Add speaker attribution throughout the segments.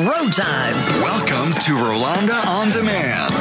Speaker 1: row time.
Speaker 2: Welcome to Rolanda On Demand.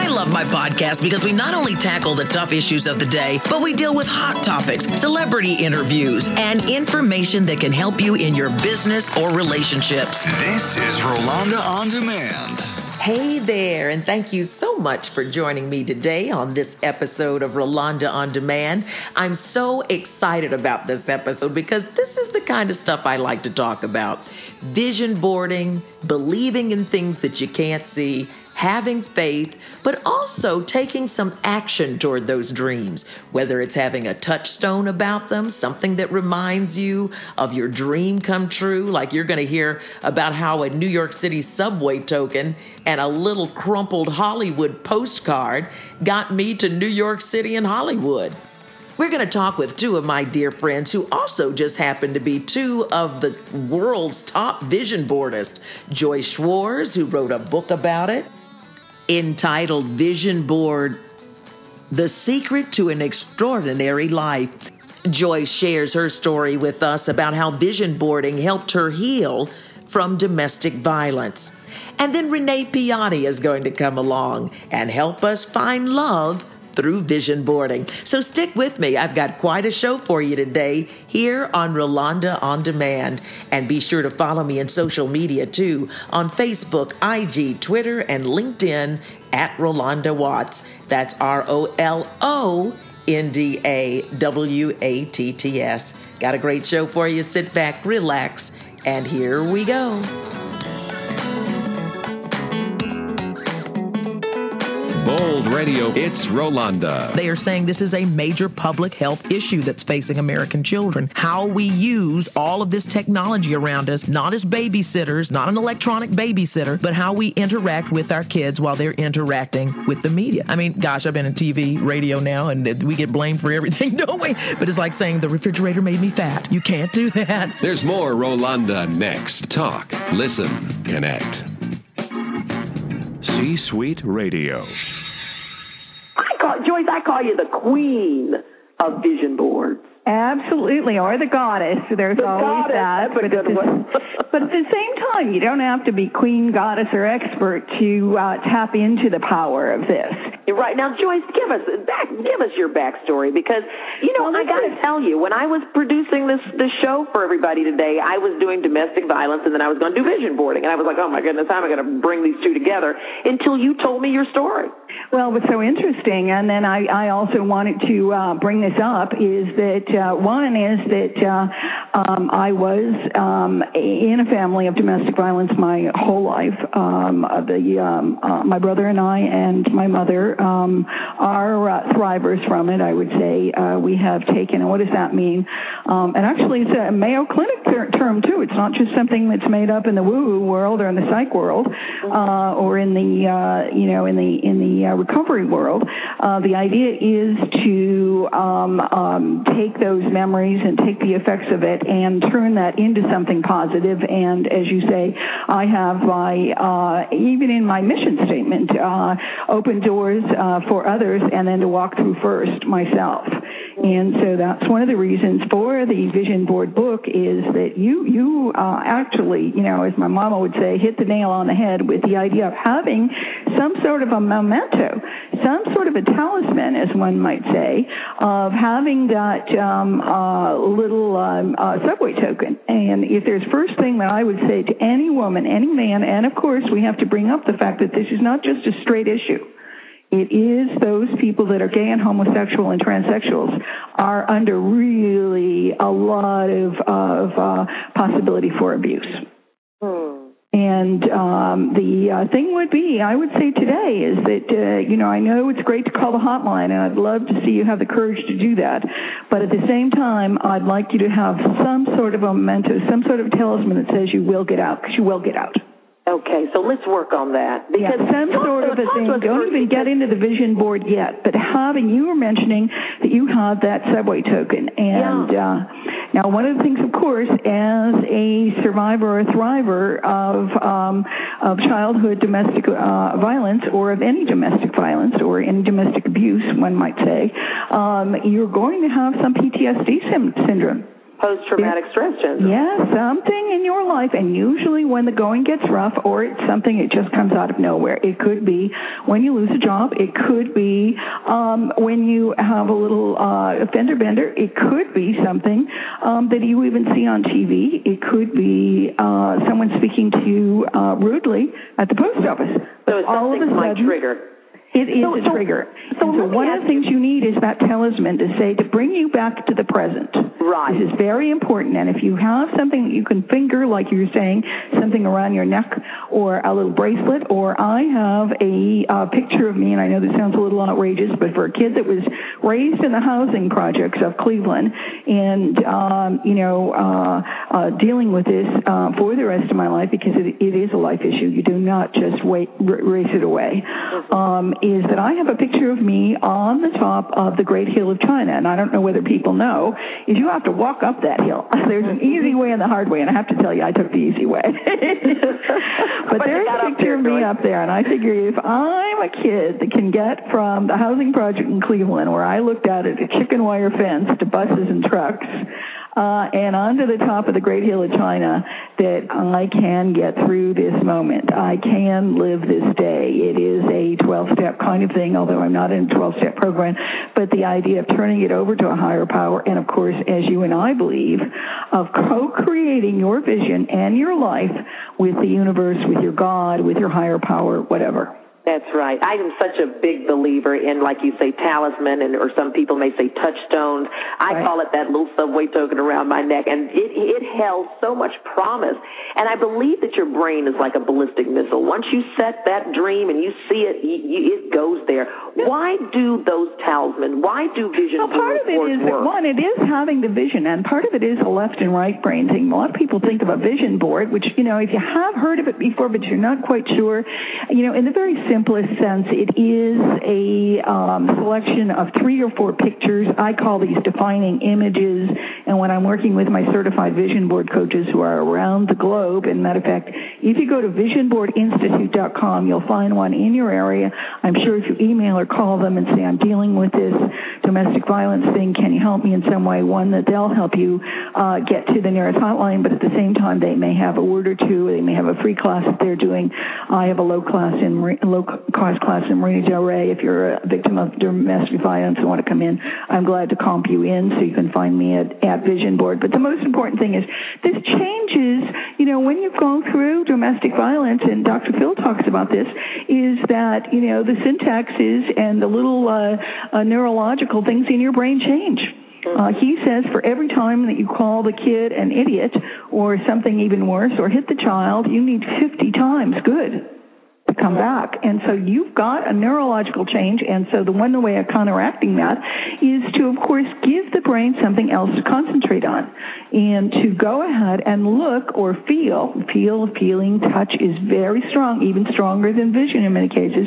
Speaker 1: I love my podcast because we not only tackle the tough issues of the day, but we deal with hot topics, celebrity interviews, and information that can help you in your business or relationships.
Speaker 2: This is Rolanda On Demand.
Speaker 1: Hey there, and thank you so much for joining me today on this episode of Rolanda on Demand. I'm so excited about this episode because this is the kind of stuff I like to talk about vision boarding, believing in things that you can't see, having faith, but also taking some action toward those dreams, whether it's having a touchstone about them, something that reminds you of your dream come true, like you're going to hear about how a New York City subway token and a little crumpled Hollywood postcard got me to New York City and Hollywood. We're going to talk with two of my dear friends who also just happen to be two of the world's top vision boardists Joyce Schwartz, who wrote a book about it, entitled Vision Board The Secret to an Extraordinary Life. Joyce shares her story with us about how vision boarding helped her heal from domestic violence. And then Renee Piane is going to come along and help us find love through vision boarding. So stick with me. I've got quite a show for you today here on Rolanda On Demand. And be sure to follow me in social media too on Facebook, IG, Twitter, and LinkedIn at Rolanda Watts. That's R O L O N D A W A T T S. Got a great show for you. Sit back, relax, and here we go.
Speaker 3: Bold Radio, it's Rolanda.
Speaker 4: They are saying this is a major public health issue that's facing American children. How we use all of this technology around us, not as babysitters, not an electronic babysitter, but how we interact with our kids while they're interacting with the media. I mean, gosh, I've been in TV, radio now, and we get blamed for everything, don't we? But it's like saying the refrigerator made me fat. You can't do that.
Speaker 3: There's more Rolanda next. Talk, listen, connect.
Speaker 5: C Suite Radio.
Speaker 6: I call Joyce. I call you the queen of vision boards.
Speaker 7: Absolutely, or the goddess. There's
Speaker 6: The
Speaker 7: always
Speaker 6: goddess,
Speaker 7: that.
Speaker 6: that's a
Speaker 7: but,
Speaker 6: good
Speaker 7: at the,
Speaker 6: one.
Speaker 7: but at the same time, you don't have to be queen, goddess, or expert to uh, tap into the power of this.
Speaker 6: Right now, Joyce. Give us back. Give us your backstory because you know I got to tell you, when I was producing this this show for everybody today, I was doing domestic violence and then I was going to do vision boarding, and I was like, oh my goodness, how am I going to bring these two together? Until you told me your story.
Speaker 7: Well, what's so interesting, and then I, I also wanted to uh, bring this up, is that uh, one is that uh, um, I was um, in a family of domestic violence my whole life. Um, uh, the um, uh, my brother and I and my mother um, are uh, thrivers from it. I would say uh, we have taken. And what does that mean? Um, and actually, it's a Mayo Clinic ter- term too. It's not just something that's made up in the woo-woo world or in the psych world uh, or in the uh, you know in the in the uh, recovery world. Uh, the idea is to um, um, take those memories and take the effects of it and turn that into something positive. And as you say, I have my even in my mission statement, open doors uh, for others, and then to walk through first myself. And so that's one of the reasons for the vision board book is that you you uh, actually, you know, as my mama would say, hit the nail on the head with the idea of having some sort of a memento, some sort of a talisman, as one might say, of having that um, uh, little um, uh, subway token. And if there's first thing that I would say to any woman, any man, and of course we have to bring up the fact that this is not just a straight issue. It is those people that are gay and homosexual and transsexuals are under really a lot of, of uh, possibility for abuse. And um, the uh, thing would be, I would say today, is that, uh, you know, I know it's great to call the hotline, and I'd love to see you have the courage to do that. But at the same time, I'd like you to have some sort of a memento, some sort of talisman that says you will get out, because you will get out.
Speaker 6: Okay, so let's work on that.
Speaker 7: Yeah,
Speaker 6: Because
Speaker 7: some sort of a thing. Don't even get into the vision board yet, but having you were mentioning that you have that subway token, and uh, now one of the things, of course, as a survivor or thriver of um, of childhood domestic uh, violence or of any domestic violence or any domestic abuse, one might say, um, you're going to have some PTSD sim- syndrome.
Speaker 6: Post traumatic stress syndrome.
Speaker 7: Yeah, something in your life, and usually when the going gets rough, or it's something it just comes out of nowhere. It could be when you lose a job. It could be um, when you have a little uh, fender bender. It could be something um, that you even see on TV. It could be uh, someone speaking to you uh, rudely at the post office.
Speaker 6: So it's
Speaker 7: all of a sudden,
Speaker 6: trigger.
Speaker 7: It is
Speaker 6: So-
Speaker 7: a
Speaker 6: so-
Speaker 7: trigger.
Speaker 6: so
Speaker 7: And so
Speaker 6: let me
Speaker 7: one of
Speaker 6: ask
Speaker 7: the things you need is that talisman to say to bring you back to the present.
Speaker 6: Right.
Speaker 7: This is very important. And if you have something that you can finger, like you were saying, something around your neck or a little bracelet, or I have a uh, picture of me, and I know this sounds a little outrageous, but for a kid that was raised in the housing projects of Cleveland and, um, you know, uh, uh, dealing with this uh, for the rest of my life because it, it is a life issue. You do not just wait, r- race it away. Um, is that I have a picture of me on the top of the Great Hill of China, and I don't know whether people know, is you have to walk up that hill. There's an easy way and the hard way, and I have to tell you, I took the easy way. but
Speaker 6: But you
Speaker 7: a picture
Speaker 6: there,
Speaker 7: of me up there, and I figure if I'm a kid that can get from the housing project in Cleveland, where I looked out at it, a chicken wire fence to buses and trucks, uh, and onto the top of the Great Hill of China, that I can get through this moment. I can live this day. It is a 12-step kind of thing, although I'm not in a 12-step program, but the idea of turning it over to a higher power, and of course, as you and I believe, of co-creating your vision and your life with the universe, with your God, with your higher power, whatever.
Speaker 6: That's right. I am such a big believer in, like you say, talisman, and or some people may say touchstones. I
Speaker 7: Right.
Speaker 6: call it that little subway token around my neck, and it it held so much promise. And I believe that your brain is like a ballistic missile. Once you set that dream and you see it, you, you, it goes there. Why do those talisman? Why do vision
Speaker 7: Well, part of it is
Speaker 6: work?
Speaker 7: one, it is having the vision, and part of it is a left and right brain thing. A lot of people think of a vision board, which you know, if you have heard of it before, but you're not quite sure, you know, in the very simplest sense, it is a um, selection of three or four pictures. I call these defining images, and when I'm working with my certified vision board coaches who are around the globe, and matter of fact, if you go to visionboardinstitute.com, you'll find one in your area. I'm sure if you email or call them and say, I'm dealing with this domestic violence thing, can you help me in some way? One that they'll help you uh, get to the nearest hotline, but at the same time, they may have a word or two. They may have a free class that they're doing. I have a low class in low cost class in Marina Del Rey. If you're a victim of domestic violence and want to come in, I'm glad to comp you in, so you can find me at, at Vision Board. But the most important thing is this changes. You know, when you've gone through domestic violence, and Dr. Phil talks about this, is that you know the synapses and the little uh, uh, neurological things in your brain change. Uh, he says for every time that you call the kid an idiot or something even worse or hit the child, you need 50 times good come back. And so you've got a neurological change. And so the one way of counteracting that is to, of course, give the brain something else to concentrate on and to go ahead and look or feel. Feel, feeling, touch is very strong, even stronger than vision in many cases.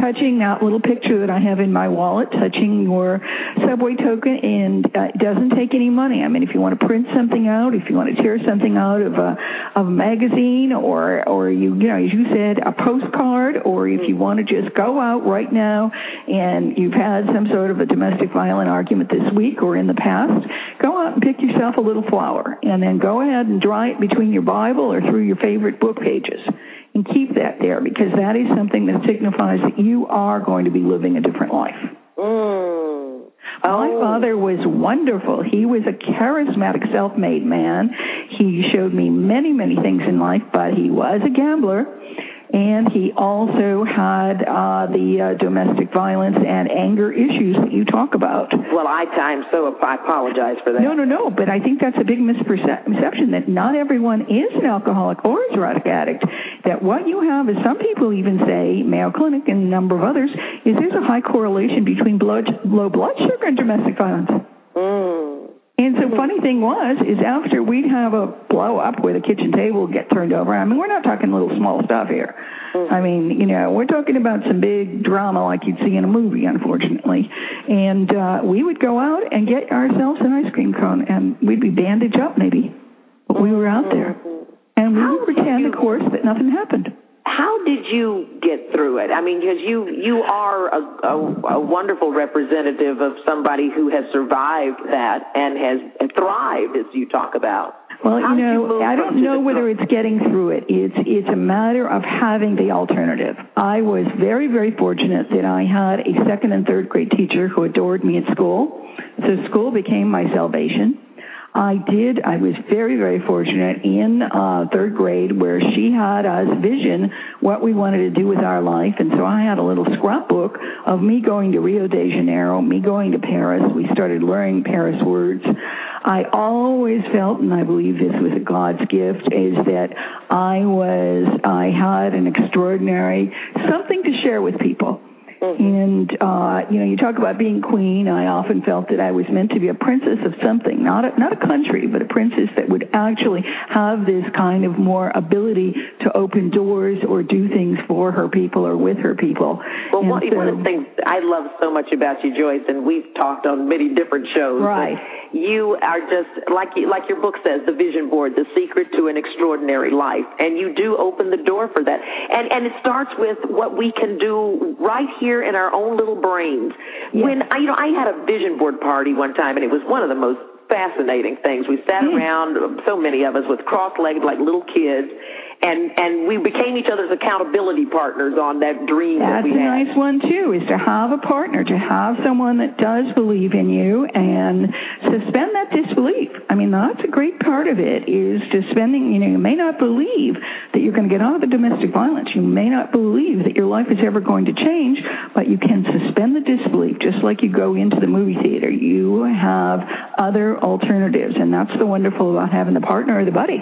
Speaker 7: Touching that little picture that I have in my wallet, touching your subway token, and uh, it doesn't take any money. I mean, if you want to print something out, if you want to tear something out of a of a magazine, or or you you know, as you said, a postcard, or if you want to just go out right now and you've had some sort of a domestic violent argument this week or in the past, go out and pick yourself a little flower, and then go ahead and dry it between your Bible or through your favorite book pages and keep that there because that is something that signifies that you are going to be living a different life.
Speaker 6: Mm.
Speaker 7: My father was wonderful. He was a charismatic self-made man. He showed me many, many things in life, but he was a gambler. And he also had uh, the uh, domestic violence and anger issues that you talk about.
Speaker 6: Well, I I'm so I apologize for that.
Speaker 7: No, no, no. But I think that's a big misperception that not everyone is an alcoholic or a drug addict. That what you have is some people even say, Mayo Clinic and a number of others, is there's a high correlation between blood, low blood sugar and domestic violence.
Speaker 6: Mm.
Speaker 7: And so funny thing was, is after we'd have a blow up where the kitchen table would get turned over. I mean, we're not talking little small stuff here. I mean, you know, we're talking about some big drama like you'd see in a movie, unfortunately. And uh, we would go out and get ourselves an ice cream cone, and we'd be bandaged up maybe, but we were out there, and we would pretend, of course, that nothing happened.
Speaker 6: How did you get through it? I mean, because you you are a, a, a wonderful representative of somebody who has survived that and has thrived, as you talk about.
Speaker 7: Well,
Speaker 6: How
Speaker 7: you know,
Speaker 6: move
Speaker 7: I don't know whether it's getting through it. It's it's a matter of having the alternative. I was very very fortunate that I had a second and third grade teacher who adored me at school. So school became my salvation. I did. I was very, very fortunate in uh, third grade where she had us vision what we wanted to do with our life. And so I had a little scrapbook of me going to Rio de Janeiro, me going to Paris. We started learning Paris words. I always felt, and I believe this was a God's gift, is that I was, I had an extraordinary something to share with people. And uh, you know, you talk about being queen. I often felt that I was meant to be a princess of something, not a, not a country, but a princess that would actually have this kind of more ability to open doors or do things for her people or with her people.
Speaker 6: Well, one,
Speaker 7: so-
Speaker 6: one of the things I love so much about you, Joyce, and we've talked on many different shows.
Speaker 7: Right.
Speaker 6: You are just like like your book says, the vision board, the secret to an extraordinary life, and you do open the door for that. And and it starts with what we can do right here in our own little brains. When I, you know, I had a vision board party one time, and it was one of the most fascinating things. We sat
Speaker 7: Hmm.
Speaker 6: around, so many of us, with cross-legged like little kids. And and we became each other's accountability partners on that dream that
Speaker 7: That's
Speaker 6: we
Speaker 7: a
Speaker 6: had.
Speaker 7: nice one too, is to have a partner, to have someone that does believe in you and suspend that disbelief. I mean, that's a great part of it is suspending, you know, you may not believe that you're going to get out of the domestic violence. You may not believe that your life is ever going to change, but you can suspend the disbelief just like you go into the movie theater. You have other alternatives and that's the wonderful about having the partner or the buddy.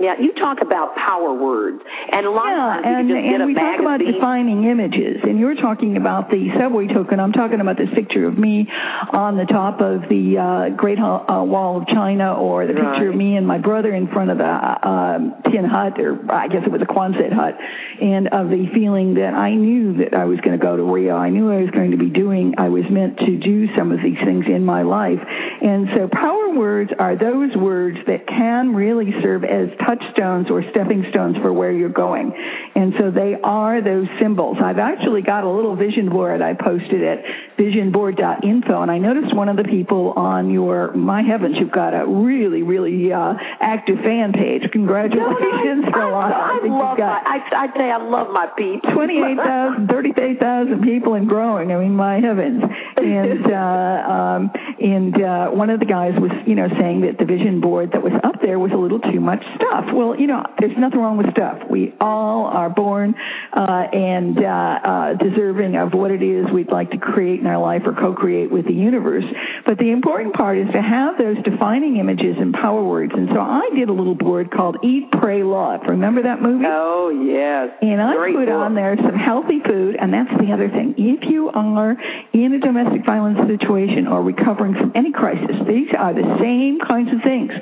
Speaker 6: Yeah, you talk about power words, and a lot
Speaker 7: Yeah,
Speaker 6: of times
Speaker 7: and,
Speaker 6: you just get
Speaker 7: and
Speaker 6: a
Speaker 7: we talk about defining images, and you're talking about the subway token. I'm talking about this picture of me on the top of the uh, Great uh, Wall of China, or the picture of me and my brother in front of the uh, um, tin hut, or I guess it was a Quonset hut, and of the feeling that I knew that I was going to go to Rio. I knew I was going to be doing. I was meant to do some of these things in my life, and so power words are those words that can really serve as touchstones or stepping stones for where you're going. And so they are those symbols. I've actually got a little vision board I posted at visionboard.info, and I noticed one of the people on your, my heavens, you've got a really, really uh, active fan page. Congratulations,
Speaker 6: I,
Speaker 7: Rolanda.
Speaker 6: I,
Speaker 7: think
Speaker 6: love
Speaker 7: got
Speaker 6: my, I, I you, I love my peeps.
Speaker 7: 28,000, 38,000 people and growing. I mean, my heavens. And, uh, um, and, uh, one of the guys was, you know, saying that the vision board that was up there was a little too much stuff. Well, you know, there's nothing wrong with stuff. We all are born, uh, and, uh, uh, deserving of what it is we'd like to create in our life or co-create with the universe. But the important part is to have those defining images and power words. And so I did a little board called Eat, Pray, Love. Remember that movie?
Speaker 6: Oh yes,
Speaker 7: And I
Speaker 6: Great
Speaker 7: put
Speaker 6: book.
Speaker 7: on there some healthy food, and that's the other thing. If you are in a domestic violence situation or recovering from any crisis, these are the same kinds of things.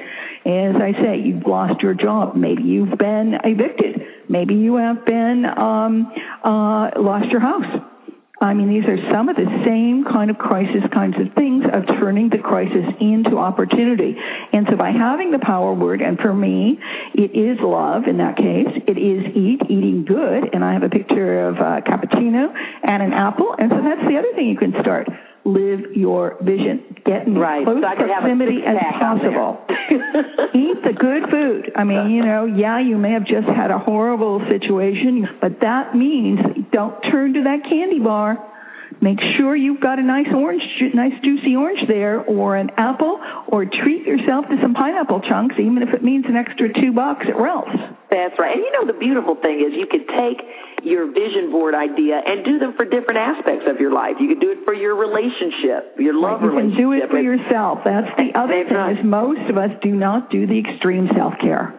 Speaker 7: As I say, you've lost your job. Maybe you've been evicted. Maybe you have been um, uh, lost your house. I mean, these are some of the same kind of crisis kinds of things of turning the crisis into opportunity. And so by having the power word, and for me, it is love in that case, it is eat, eating good, and I have a picture of a cappuccino and an apple, and so that's the other thing you can start. Live your vision. Get in
Speaker 6: Right,
Speaker 7: close
Speaker 6: so I could have a
Speaker 7: proximity as
Speaker 6: six-pack on there.
Speaker 7: possible. Eat the good food. I mean, you know, yeah, you may have just had a horrible situation, but that means don't turn to that candy bar. Make sure you've got a nice orange, ju- nice juicy orange there, or an apple, or treat yourself to some pineapple chunks, even if it means an extra two bucks at Ralph's.
Speaker 6: That's right. And you know, the beautiful thing is you could take your vision board idea and do them for different aspects of your life. You could do it for your relationship, your love
Speaker 7: you can do it for yourself. That's the other
Speaker 6: That's
Speaker 7: thing
Speaker 6: right.
Speaker 7: is most of us do not do the extreme self care.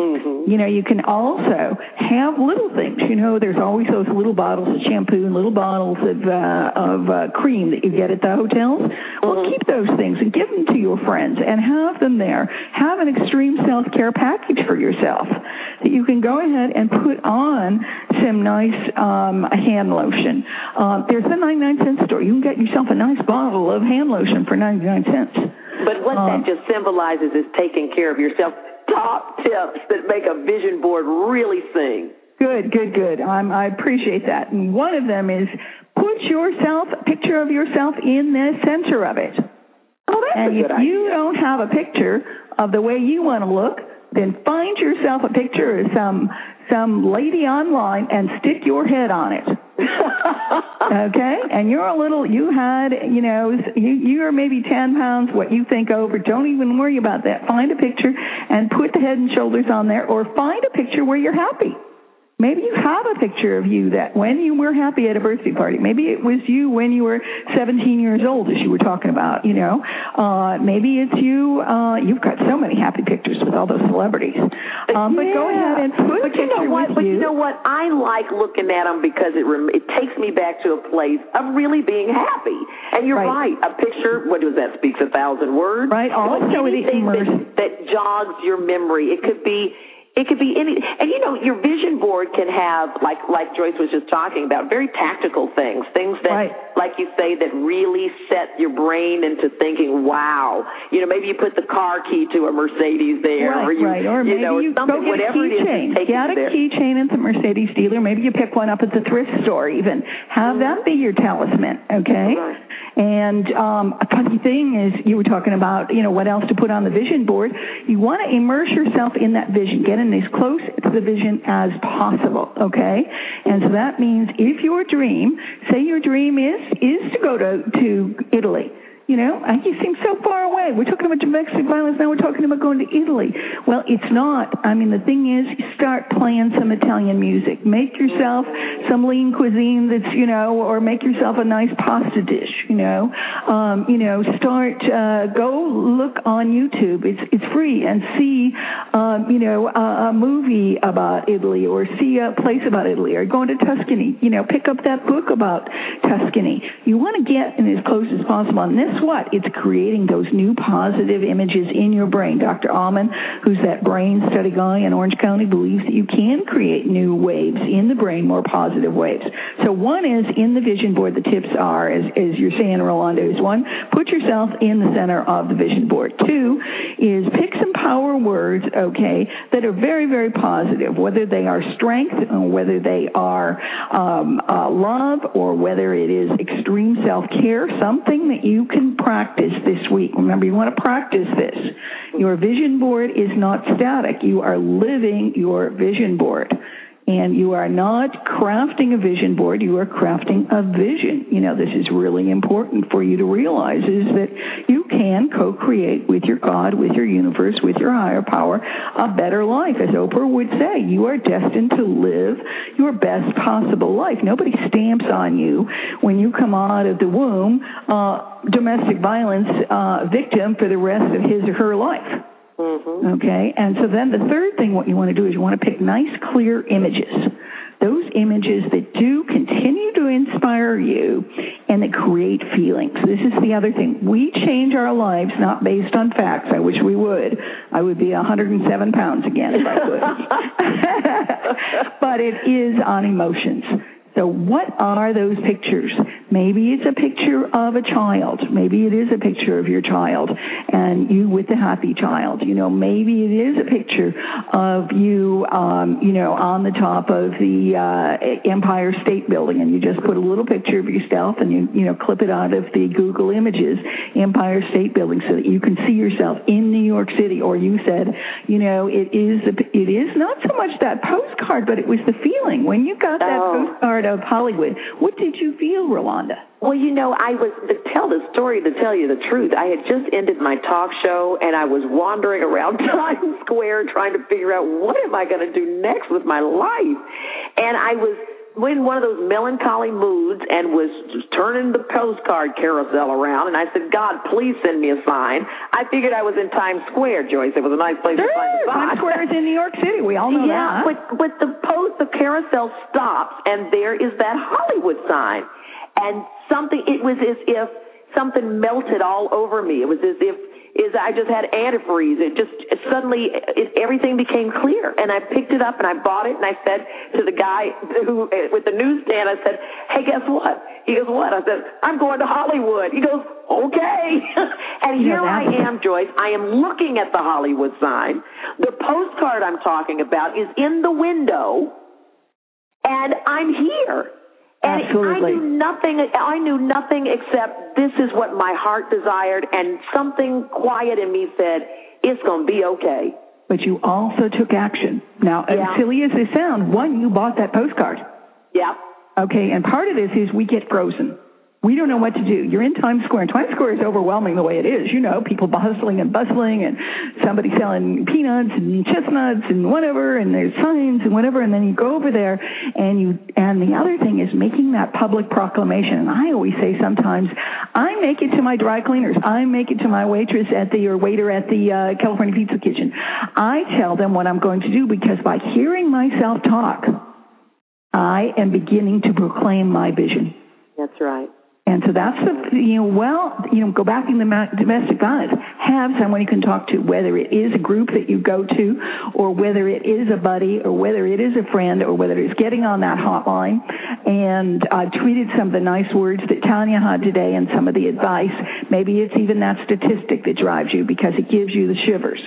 Speaker 6: Mm-hmm.
Speaker 7: You know, you can also have little things. You know, there's always those little bottles of shampoo and little bottles of uh, of uh, cream that you get at the hotels. Well,
Speaker 6: Mm-hmm.
Speaker 7: keep those things and give them to your friends and have them there. Have an extreme self care package for yourself that you can go ahead and put on some nice um, hand lotion. Um, there's a 99 cent store. You can get yourself a nice bottle of hand lotion for 99 cents.
Speaker 6: But what
Speaker 7: Um,
Speaker 6: that just symbolizes is taking care of yourself. Top tips that make a vision board really sing.
Speaker 7: Good, good, good. I'm, I appreciate that. And one of them is put yourself, a picture of yourself in the center of it.
Speaker 6: Oh, that's
Speaker 7: And
Speaker 6: a
Speaker 7: if
Speaker 6: idea.
Speaker 7: you don't have a picture of the way you want to look, then find yourself a picture of some some lady online and stick your head on it. Okay, and you're a little. You had, you know, you you are maybe ten pounds. What you think over? Don't even worry about that. Find a picture and put the head and shoulders on there, or find a picture where you're happy. Maybe you have a picture of you that when you were happy at a birthday party. Maybe it was you when you were 17 years old, as you were talking about. You know, uh, maybe it's you. Uh, you've got so many happy pictures with all those celebrities. Um, but
Speaker 6: yeah.
Speaker 7: go ahead and put
Speaker 6: but you know what? But you. you know what? I like looking at them because it rem- it takes me back to a place of really being happy. And you're right. right. A picture. What does that speaks a thousand words?
Speaker 7: Right. Also,
Speaker 6: anything that, that jogs your memory. It could be it could be any, and you know, your vision board can have, like, like Joyce was just talking about, very tactical things, things that,
Speaker 7: right.
Speaker 6: Like you say, that really set your brain into thinking, wow. You know, maybe you put the car key to a Mercedes there,
Speaker 7: right,
Speaker 6: or you,
Speaker 7: right. or
Speaker 6: you
Speaker 7: maybe
Speaker 6: know,
Speaker 7: you
Speaker 6: something,
Speaker 7: go get
Speaker 6: whatever
Speaker 7: a keychain. Get a keychain at the Mercedes dealer. Maybe you pick one up at the thrift store. Even have mm-hmm. that be your talisman. Okay.
Speaker 6: Right.
Speaker 7: And um, a funny thing is, you were talking about, you know, what else to put on the vision board. You want to immerse yourself in that vision. Get in as close to the vision as possible. Okay. And so that means if your dream, say your dream is is to to Italy you know, you seem so far We're talking about domestic violence now. We're talking about going to Italy. Well, it's not. I mean, the thing is, start playing some Italian music. Make yourself some lean cuisine that's, you know, or make yourself a nice pasta dish. You know, um, you know, start. Uh, go look on YouTube. It's it's free and see, um, you know, a, a movie about Italy or see a place about Italy or going to Tuscany. You know, pick up that book about Tuscany. You want to get in as close as possible. And this what? It's creating those new positive images in your brain. Dr. Amen, who's that brain study guy in Orange County, believes that you can create new waves in the brain, more positive waves. So one is in the vision board, the tips are, as, as you're saying, Rolanda, is one, put yourself in the center of the vision board. Two is pick some power words, okay, that are very, very positive, whether they are strength whether they are um, uh, love or whether it is extreme self-care, something that you can practice this week. Remember, you want to practice this. Your vision board is not static. You are living your vision board. And you are not crafting a vision board, you are crafting a vision. You know, this is really important for you to realize is that you can co-create with your God, with your universe, with your higher power, a better life. As Oprah would say, you are destined to live your best possible life. Nobody stamps on you when you come out of the womb, uh, domestic violence uh, victim for the rest of his or her life.
Speaker 6: Mm-hmm.
Speaker 7: Okay, and so then the third thing, what you want to do is you want to pick nice, clear images. Those images that do continue to inspire you and that create feelings. This is the other thing. We change our lives not based on facts. I wish we would. I would be 107 pounds again if I could. but it is on emotions. So what are those pictures? Maybe it's a picture of a child. Maybe it is a picture of your child and you with the happy child. You know, maybe it is a picture of you, um, you know, on the top of the uh, Empire State Building and you just put a little picture of yourself and you, you know, clip it out of the Google Images Empire State Building so that you can see yourself in New York City. Or you said, you know, it is, a, it is not so much that postcard, but it was the feeling when you got that
Speaker 6: oh.
Speaker 7: postcard of Hollywood. What did you feel, Rolanda?
Speaker 6: Well, you know, I was to tell the story to tell you the truth. I had just ended my talk show and I was wandering around Times Square trying to figure out what am I going to do next with my life. And I was in one of those melancholy moods and was turning the postcard carousel around. And I said, God, please send me a sign. I figured I was in Times Square, Joyce. It was a nice place
Speaker 7: sure,
Speaker 6: to find a sign.
Speaker 7: Times Square is in New York City. We all know
Speaker 6: yeah,
Speaker 7: that.
Speaker 6: but but the post, the carousel stops, and there is that Hollywood sign, and something. It was as if something melted all over me. It was as if is I just had antifreeze. It just it suddenly it, everything became clear, and I picked it up and I bought it, and I said to the guy who eh, with the newsstand, I said, "Hey, guess what?" He goes, "What?" I said, "I'm going to Hollywood." He goes, "Okay," and here I am, Joyce. I am looking at the Hollywood sign. The postcard I'm talking about is in the window, and I'm here. And
Speaker 7: Absolutely.
Speaker 6: I knew nothing. I knew nothing except this is what my heart desired, and something quiet in me said, "It's going to be okay."
Speaker 7: but you also took action. Now,
Speaker 6: Yeah.
Speaker 7: as silly as this sounds, one, you bought that postcard.
Speaker 6: Yeah.
Speaker 7: Okay, and part of this is we get frozen. We don't know what to do. You're in Times Square, and Times Square is overwhelming the way it is. You know, people bustling and bustling, and somebody selling peanuts and chestnuts and whatever, and there's signs and whatever. And then you go over there, and you. And the other thing is making that public proclamation. And I always say sometimes, I make it to my dry cleaners. I make it to my waitress at the or waiter at the uh, California Pizza Kitchen. I tell them what I'm going to do because by hearing myself talk, I am beginning to proclaim my vision.
Speaker 6: That's right.
Speaker 7: And so that's the, you know, well, you know, go back in the domestic violence. Have someone you can talk to, whether it is a group that you go to, or whether it is a buddy, or whether it is a friend, or whether it's getting on that hotline. And I tweeted some of the nice words that Tanya had today and some of the advice. Maybe it's even that statistic that drives you because it gives you the shivers.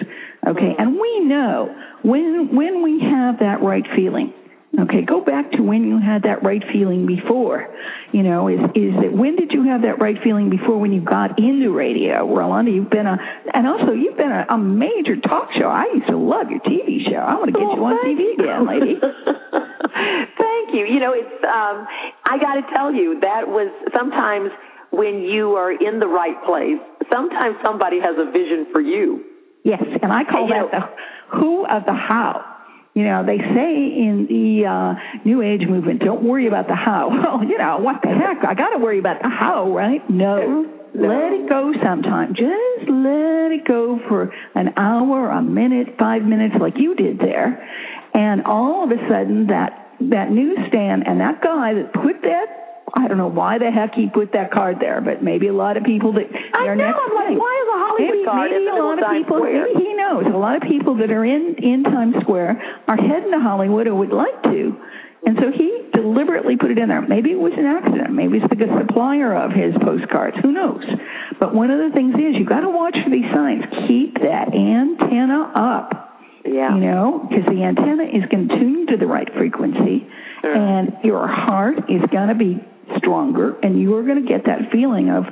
Speaker 7: Okay. And we know when, when we have that right feeling, Okay, go back to when you had that right feeling before. You know, is is that when did you have that right feeling before when you got into radio? Rolanda, you've been a, and also you've been a, a major talk show. I used to love your TV show. I want to get you on TV again, lady.
Speaker 6: Thank you. You know, it's um I got to tell you that was sometimes when you are in the right place, sometimes somebody has a vision for you.
Speaker 7: Yes, and I call
Speaker 6: And, you
Speaker 7: that the who of the how. You know, they say in the uh, New Age movement, don't worry about the how. Well, you know, what the heck? I got to worry about the how, right? No. Let it go sometime. Just let it go for an hour, a minute, five minutes, like you did there. And all of a sudden, that, that newsstand and that guy that put that I don't know why the heck he put that card there, but maybe a lot of people that
Speaker 6: I
Speaker 7: are
Speaker 6: know, I'm like, why is a Hollywood
Speaker 7: maybe, maybe a lot
Speaker 6: of
Speaker 7: people
Speaker 6: Square?
Speaker 7: maybe he knows a lot of people that are in in Times Square are heading to Hollywood or would like to, and so he deliberately put it in there. Maybe it was an accident. Maybe it's the supplier of his postcards. Who knows? But one of the things is you've got to watch for these signs. Keep that antenna up
Speaker 6: Yeah.
Speaker 7: you know, because the antenna is going to tune to the right frequency, and your heart is going to be stronger, and you are going to get that feeling of,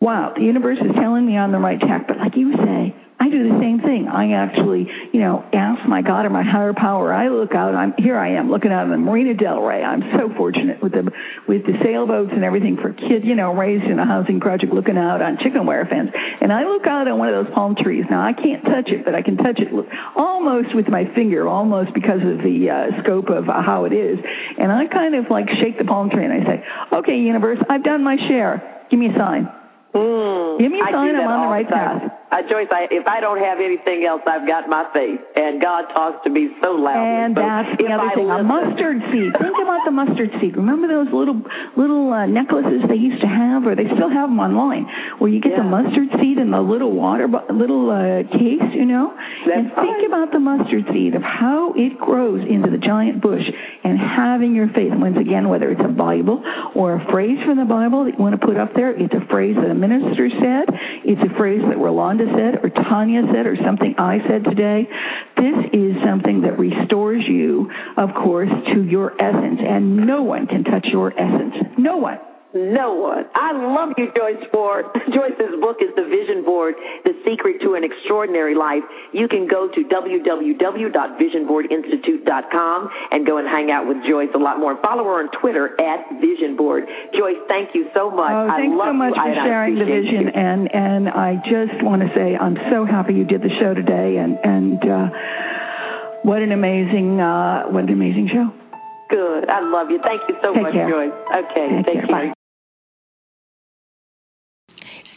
Speaker 7: wow, the universe is telling me on the right track. But like you say, I do the same thing. I actually, you know, ask my God or my higher power. I look out. I'm here. I am looking out the Marina Del Rey. I'm so fortunate with the with the sailboats and everything for kids. You know, raised in a housing project, looking out on chickenware fence. And I look out on one of those palm trees. Now I can't touch it, but I can touch it almost with my finger, almost because of the uh, scope of uh, how it is. And I kind of like shake the palm tree and I say, "Okay, universe, I've done my share. Give me a sign." Give me a sign I'm on the right path.
Speaker 6: Uh, Joyce, I, if I don't have anything else, I've got my faith, and God talks to me so loudly.
Speaker 7: And
Speaker 6: So
Speaker 7: that's the other
Speaker 6: I
Speaker 7: thing. A mustard seed. Think about the mustard seed. Remember those little little uh, necklaces they used to have, or they still have them online, where you get the mustard seed in the little water, little uh, case, you know.
Speaker 6: That's
Speaker 7: and think
Speaker 6: right.
Speaker 7: about the mustard seed of how it grows into the giant bush, and having your faith. Once again, whether it's a Bible or a phrase from the Bible that you want to put up there, it's a phrase that a minister said, it's a phrase that Rolanda said, or Tanya said, or something I said today. This is something that restores you, of course, to your essence, and no one can touch your essence. No one.
Speaker 6: No one. I love you, Joyce Ford. Joyce's book is The Vision Board, The Secret to an Extraordinary Life. You can go to www.visionboardinstitute.com and go and hang out with Joyce a lot more. Follow her on Twitter at Vision Board. Joyce, thank you so much.
Speaker 7: Oh,
Speaker 6: I
Speaker 7: thanks
Speaker 6: love
Speaker 7: so much
Speaker 6: you.
Speaker 7: for
Speaker 6: I- I
Speaker 7: sharing the vision,
Speaker 6: you.
Speaker 7: and and I just want to say I'm so happy you did the show today, and and uh, what an amazing uh, what an amazing show.
Speaker 6: Good. I love you. Thank you so
Speaker 7: Take
Speaker 6: much,
Speaker 7: care.
Speaker 6: Joyce. Okay.
Speaker 7: Take
Speaker 6: Take,
Speaker 7: care.
Speaker 6: care.
Speaker 7: Bye.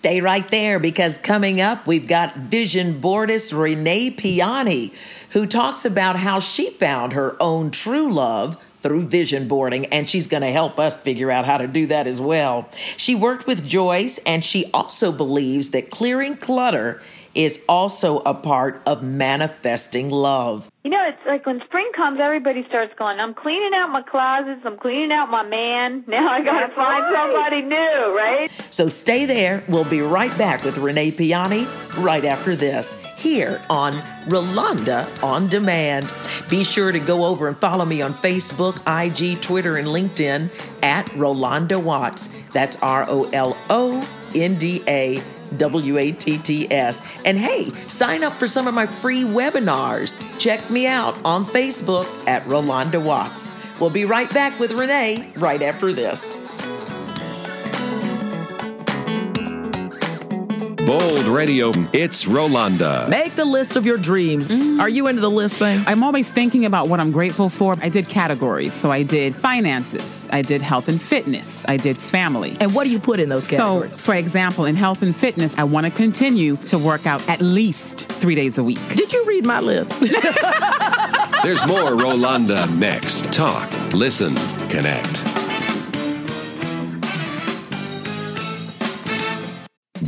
Speaker 1: Stay right there because coming up, we've got vision boardist Renee Piane, who talks about how she found her own true love through vision boarding, and she's going to help us figure out how to do that as well. She worked with Joyce, and she also believes that clearing clutter is also a part of manifesting love.
Speaker 5: You know, it's like when spring comes, everybody starts going, I'm cleaning out my closets, I'm cleaning out my man. Now I got to
Speaker 6: That's
Speaker 5: find
Speaker 6: right.
Speaker 5: somebody new, right?
Speaker 1: So stay there. We'll be right back with Renee Piane right after this here on Rolanda on Demand. Be sure to go over and follow me on Facebook, IG, Twitter, and LinkedIn at Rolanda Watts. That's R O L O N D A W A T T S. And hey, sign up for some of my free webinars. Check me out on Facebook at Rolanda Watts. We'll be right back with Renee right after this.
Speaker 3: Bold Radio, it's Rolanda.
Speaker 8: Make the list of your dreams. Mm. Are you into the list thing?
Speaker 9: I'm always thinking about what I'm grateful for. I did categories. So I did finances, I did health and fitness, I did family.
Speaker 8: And what do you put in those categories?
Speaker 9: So, for example, in health and fitness, I want to continue to work out at least three days a week.
Speaker 8: Did you read my list?
Speaker 3: There's more Rolanda next. Talk, listen, connect.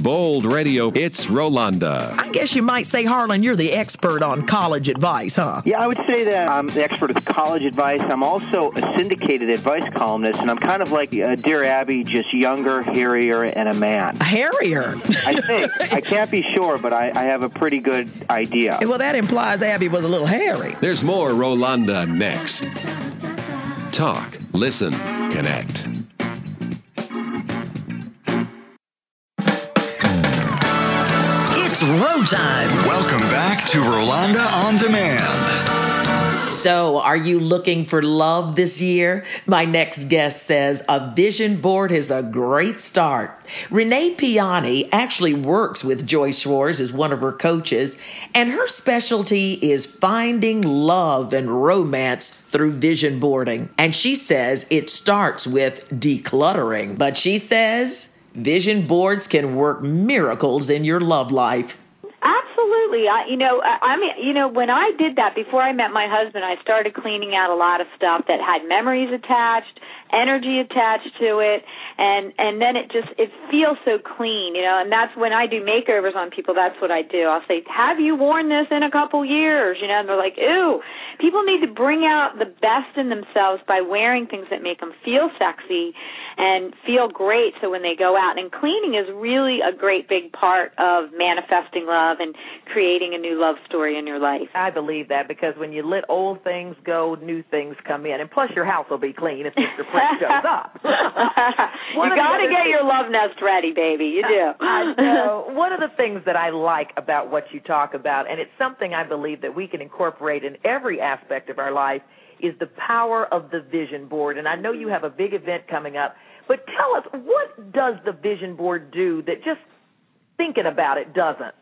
Speaker 3: Bold Radio, it's Rolanda.
Speaker 8: I guess you might say, Harlan, you're the expert on college advice, huh?
Speaker 10: Yeah, I would say that I'm the expert of college advice. I'm also a syndicated advice columnist, and I'm kind of like uh, Dear Abby, just younger, hairier, and a man.
Speaker 8: Hairier?
Speaker 10: I think. I can't be sure, but I, I have a pretty good idea.
Speaker 8: well, that implies Abby was a little hairy.
Speaker 3: There's more Rolanda next. Talk, listen, connect.
Speaker 1: Row time.
Speaker 2: Welcome back to Rolanda on Demand.
Speaker 1: So, are you looking for love this year? My next guest says a vision board is a great start. Renee Piane actually works with Joyce Schwartz as one of her coaches, and her specialty is finding love and romance through vision boarding. And she says it starts with decluttering, but she says vision boards can work miracles in your love life.
Speaker 5: Absolutely. I, you know, I, I mean, you know, when I did that before I met my husband, I started cleaning out a lot of stuff that had memories attached, energy attached to it, and and then it just it feels so clean, you know. And that's when I do makeovers on people. That's what I do. I'll say, "Have you worn this in a couple years?" You know, and they're like, "Ooh." People need to bring out the best in themselves by wearing things that make them feel sexy and feel great. So when they go out and cleaning is really a great big part of manifesting love and creating a new love story in your life.
Speaker 6: I believe that because when you let old things go, new things come in, and plus your house will be clean if Mr. Prince shows up. One
Speaker 5: you got to get
Speaker 6: things-
Speaker 5: your love nest ready, baby. You do.
Speaker 6: I know. One of the things that I like about what you talk about, and it's something I believe that we can incorporate in every aspect of our life, is the power of the vision board. And I know you mm-hmm. have a big event coming up, but tell us what does the vision board do that just thinking about it doesn't?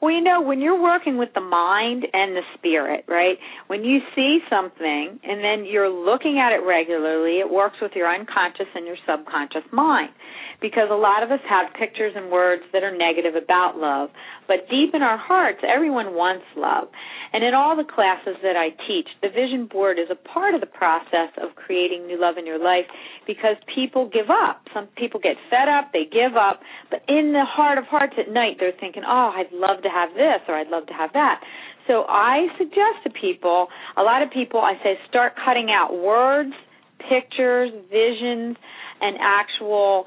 Speaker 5: Well, you know, when you're working with the mind and the spirit, right? When you see something and then you're looking at it regularly, it works with your unconscious and your subconscious mind. Because a lot of us have pictures and words that are negative about love. But deep in our hearts, everyone wants love. And in all the classes that I teach, the vision board is a part of the process of creating new love in your life because people give up. Some people get fed up, they give up, but in the heart of hearts at night, they're thinking, oh, I'd love to have this or I'd love to have that. So I suggest to people, a lot of people, I say, start cutting out words, pictures, visions, and actual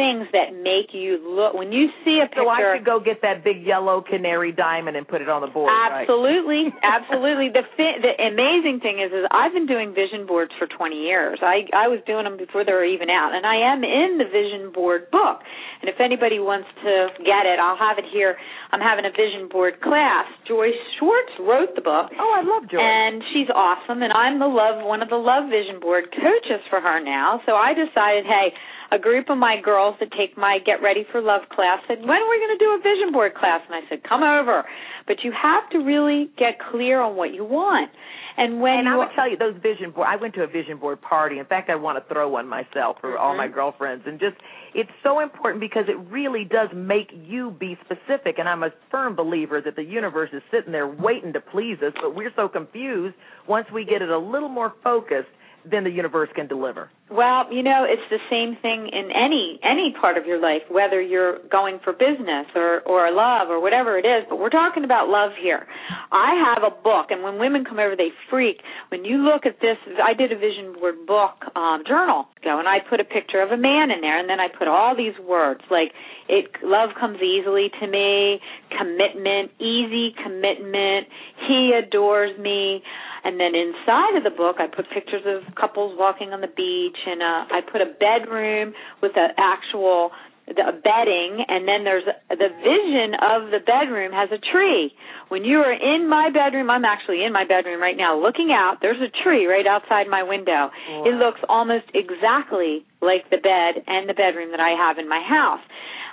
Speaker 5: things that make you look. When you see a picture,
Speaker 6: So I should go get that big yellow canary diamond and put it on the board. right?
Speaker 5: Absolutely, absolutely. The the amazing thing is, is I've been doing vision boards for 20 years. I I was doing them before they were even out, and I am in the vision board book. And if anybody wants to get it, I'll have it here. I'm having a vision board class. Joyce Schwartz wrote the book.
Speaker 6: Oh, I love Joyce.
Speaker 5: And she's awesome, and I'm the love one of the love vision board coaches for her now. So I decided, hey, a group of my girls that take my Get Ready for Love class said, when are we going to do a vision board class? And I said, come over. But you have to really get clear on what you want. And when
Speaker 6: and I would tell you those vision board. I went to a vision board party. In fact, I want to throw one myself for all
Speaker 5: Mm-hmm.
Speaker 6: my girlfriends. And just it's so important because it really does make you be specific. And I'm a firm believer that the universe is sitting there waiting to please us, but we're so confused. Once we get it a little more focused, then the universe can deliver.
Speaker 5: Well, you know, it's the same thing in any any part of your life, whether you're going for business or or love or whatever it is. But we're talking about love here. I have a book, and when women come over, they freak. When you look at this, I did a vision board book um, journal ago, and I put a picture of a man in there, and then I put all these words like it love comes easily to me, commitment, easy commitment, he adores me. And then inside of the book, I put pictures of couples walking on the beach, and uh, I put a bedroom with an actual the bedding, and then there's the vision of the bedroom has a tree. When you are in my bedroom, I'm actually in my bedroom right now, looking out. There's a tree right outside my window. Wow. It looks almost exactly like the bed and the bedroom that I have in my house.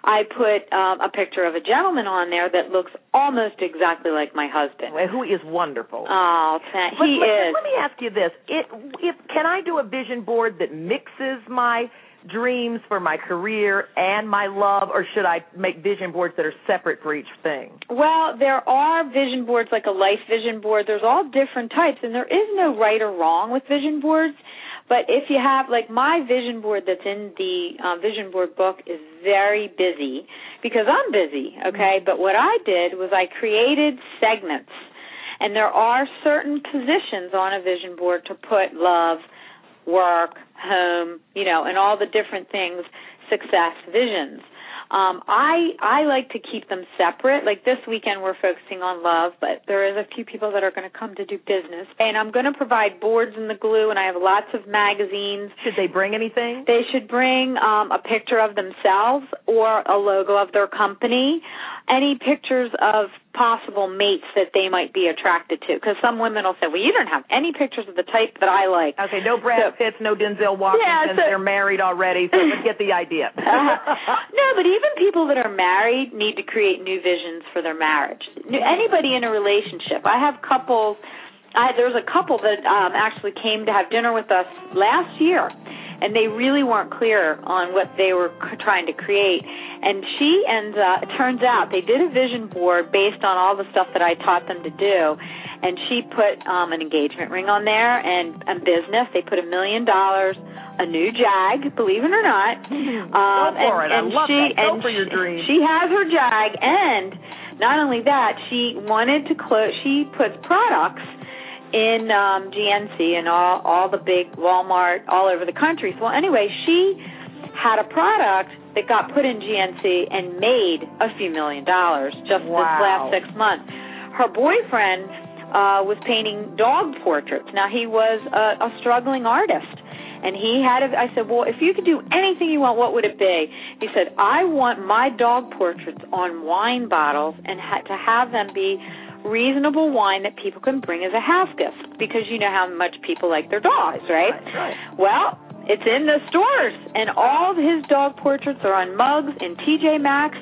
Speaker 5: I put um, a picture of a gentleman on there that looks almost exactly like my husband,
Speaker 6: who is wonderful.
Speaker 5: Oh, thank, he
Speaker 6: let,
Speaker 5: is.
Speaker 6: Let me ask you this: it, if, can I do a vision board that mixes my dreams for my career and my love, or should I make vision boards that are separate for each thing?
Speaker 5: Well, there are vision boards like a life vision board. There's all different types, and there is no right or wrong with vision boards. But if you have, like my vision board that's in the uh, vision board book is very busy because I'm busy, okay? Mm-hmm. But what I did was I created segments. And there are certain positions on a vision board to put love, work, home, you know, and all the different things, success, visions. Um, I I like to keep them separate. Like this weekend, we're focusing on love, but there is a few people that are going to come to do business, and I'm going to provide boards and the glue, and I have lots of magazines.
Speaker 6: Should they bring anything?
Speaker 5: They should bring um, a picture of themselves or a logo of their company any pictures of possible mates that they might be attracted to. Because some women will say, "Well, you don't have any pictures of the type that I like."
Speaker 6: Okay, no Brad so, Pitts, no Denzel Washington. Yeah, so, they're married already, so get the idea. uh,
Speaker 5: no, but even people that are married need to create new visions for their marriage. Anybody in a relationship, I have couples. I, there was a couple that um, actually came to have dinner with us last year, and they really weren't clear on what they were trying to create and she and up, it turns out they did a vision board based on all the stuff that I taught them to do. And she put um, an engagement ring on there and a business. They put a million dollars, a new Jag, believe it or not.
Speaker 6: Um, Go for
Speaker 5: and,
Speaker 6: it.
Speaker 5: and
Speaker 6: I love
Speaker 5: she,
Speaker 6: that. Go
Speaker 5: and
Speaker 6: for your dream.
Speaker 5: She, she has her Jag, and not only that, she wanted to close. She puts products in um, GNC and all all the big Walmart all over the country. So well, anyway, she had a product that got put in GNC and made a few million dollars just
Speaker 6: wow.
Speaker 5: this last six months. Her boyfriend uh, was painting dog portraits. Now he was a, a struggling artist. And he had, a, I said, well, if you could do anything you want, what would it be? He said, I want my dog portraits on wine bottles and ha- to have them be reasonable wine that people can bring as a house gift because you know how much people like their dogs, right?
Speaker 6: right, right.
Speaker 5: Well, it's in the stores, and all of his dog portraits are on mugs in TJ Maxx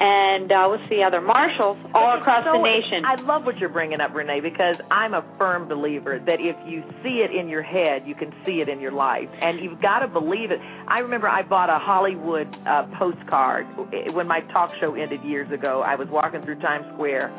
Speaker 5: and uh, what's the other Marshalls all across
Speaker 6: so,
Speaker 5: the nation.
Speaker 6: I love what you're bringing up, Renee, because I'm a firm believer that if you see it in your head, you can see it in your life, and you've got to believe it. I remember I bought a Hollywood uh, postcard when my talk show ended years ago. I was walking through Times Square.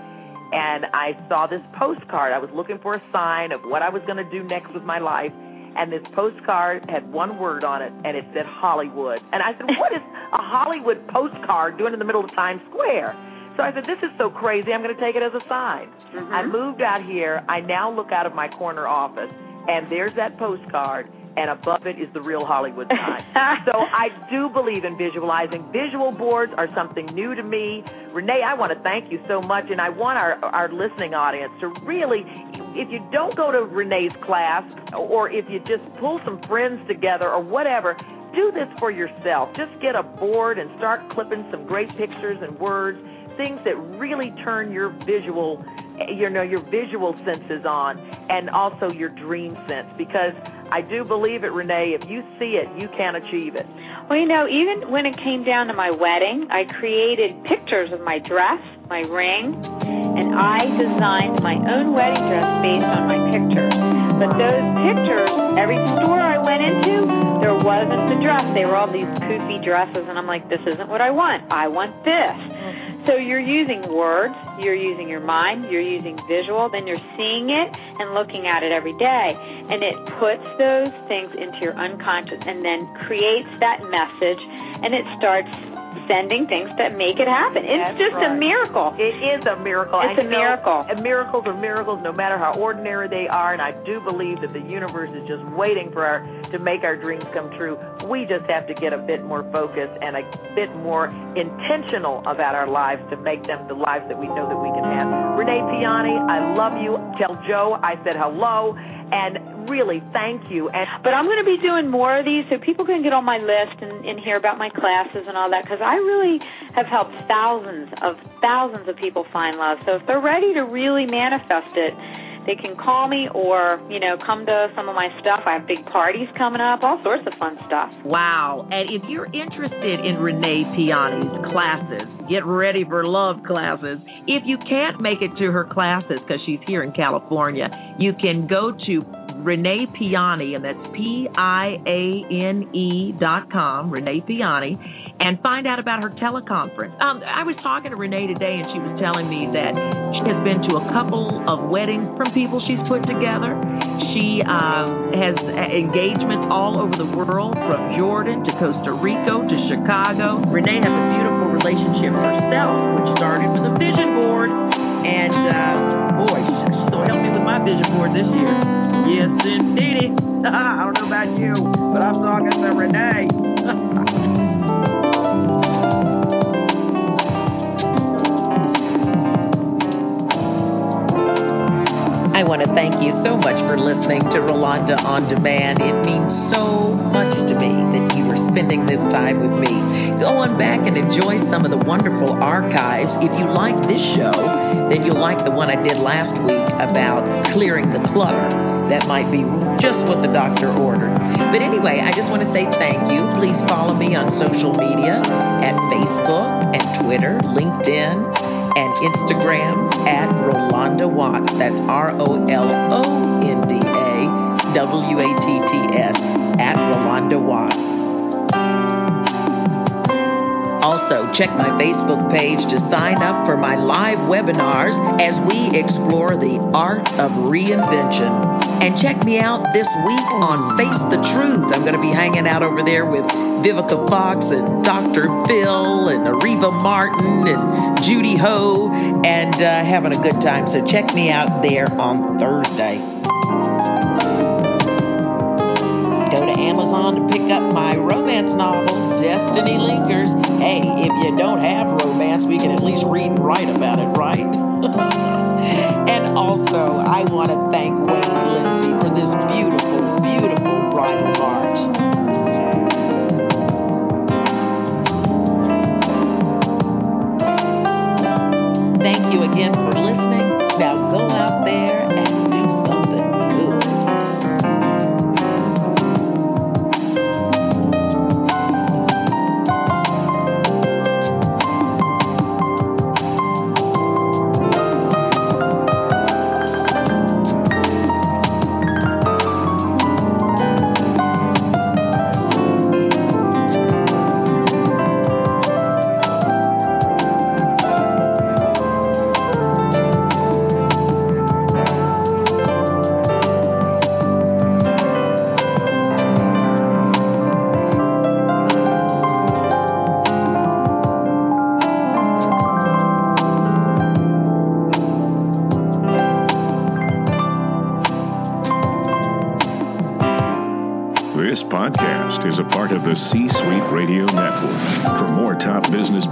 Speaker 6: And I saw this postcard. I was looking for a sign of what I was going to do next with my life and this postcard had one word on it, and it said Hollywood. And I said, What is a Hollywood postcard doing in the middle of Times Square? So I said, This is so crazy, I'm going to take it as a sign. Mm-hmm. I moved out here. I now look out of my corner office, and there's that postcard and above it is the real Hollywood sign. so I do believe in visualizing. Visual boards are something new to me. Renee, I want to thank you so much, and I want our, our listening audience to really, if you don't go to Renee's class, or if you just pull some friends together or whatever, do this for yourself. Just get a board and start clipping some great pictures and words things that really turn your visual you know your visual senses on and also your dream sense because I do believe it Renee if you see it you can achieve it.
Speaker 5: Well, you know, even when it came down to my wedding, I created pictures of my dress, my ring, and I designed my own wedding dress based on my pictures. But those pictures, every store I went into, there wasn't the dress. They were all these poofy dresses, and I'm like, this isn't what I want. I want this. So you're using words, you're using your mind, you're using visual, then you're seeing it and looking at it every day. And it puts those things into your unconscious and then creates that message and it starts sending things that make it happen. It's
Speaker 6: That's
Speaker 5: just
Speaker 6: right.
Speaker 5: a miracle.
Speaker 6: It is a miracle.
Speaker 5: It's
Speaker 6: and
Speaker 5: a miracle.
Speaker 6: Miracles are miracles no matter how ordinary they are. And I do believe that the universe is just waiting for our to make our dreams come true. We just have to get a bit more focused and a bit more intentional about our lives to make them the lives that we know that we can have. Renee Piane, I love you. Tell Joe I said hello. And really, thank you. And
Speaker 5: but I'm going to be doing more of these so people can get on my list and, and hear about my classes and all that because I really have helped thousands of thousands of people find love. So if they're ready to really manifest it, they can call me or, you know, come to some of my stuff. I have big parties coming up, all sorts of fun stuff.
Speaker 6: Wow. And if you're interested in Renee Piane's classes, get ready for love classes. If you can't make it to her classes because she's here in California, you can go to Renee Piane, and that's P I A N E dot com, Renee Piane, and find out about her teleconference. Um, I was talking to Renee today, and she was telling me that she has been to a couple of weddings from people she's put together. She um, has engagements all over the world, from Jordan to Costa Rica to Chicago. Renee has a beautiful relationship herself, which started with a vision board. And uh, boy, my vision board this year. Yes, indeedy. I don't know about you, but I'm talking to Renee.
Speaker 1: I want to thank you so much for listening to Rolonda on Demand. It means so much to me that you are spending this time with me. Go on back and enjoy some of the wonderful archives. If you like this show, then you'll like the one I did last week about clearing the clutter. That might be just what the doctor ordered. But anyway, I just want to say thank you. Please follow me on social media at Facebook and Twitter, LinkedIn and Instagram at Rolonda Watts. That's R O L O N D A W A T T S at Rolonda Watts. Also, check my Facebook page to sign up for my live webinars as we explore the art of reinvention. And check me out this week on Face the Truth. I'm going to be hanging out over there with Vivica Fox and Dr. Phil and Areva Martin and Judy Ho and uh, having a good time. So check me out there on Thursday. Go to Amazon to pick up my romance novel, Destiny Lingers. Hey, if you don't have romance, we can at least read and write about it, right? and also, I want to thank Wayne Lindsay for this beautiful, beautiful bridal march. Thank you again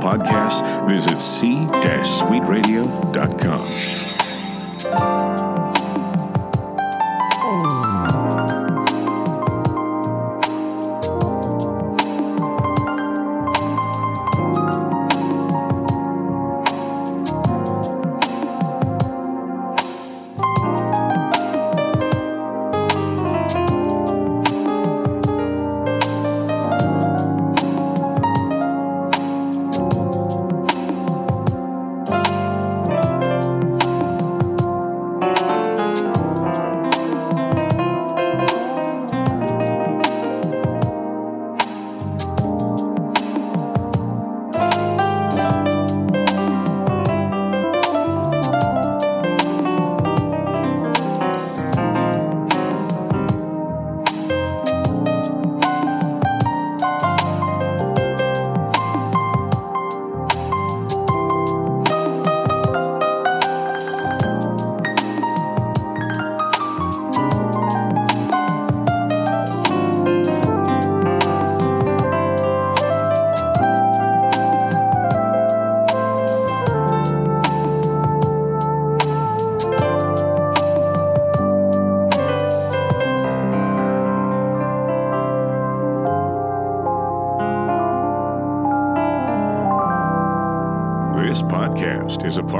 Speaker 11: podcasts, visit c-suiteradio.com.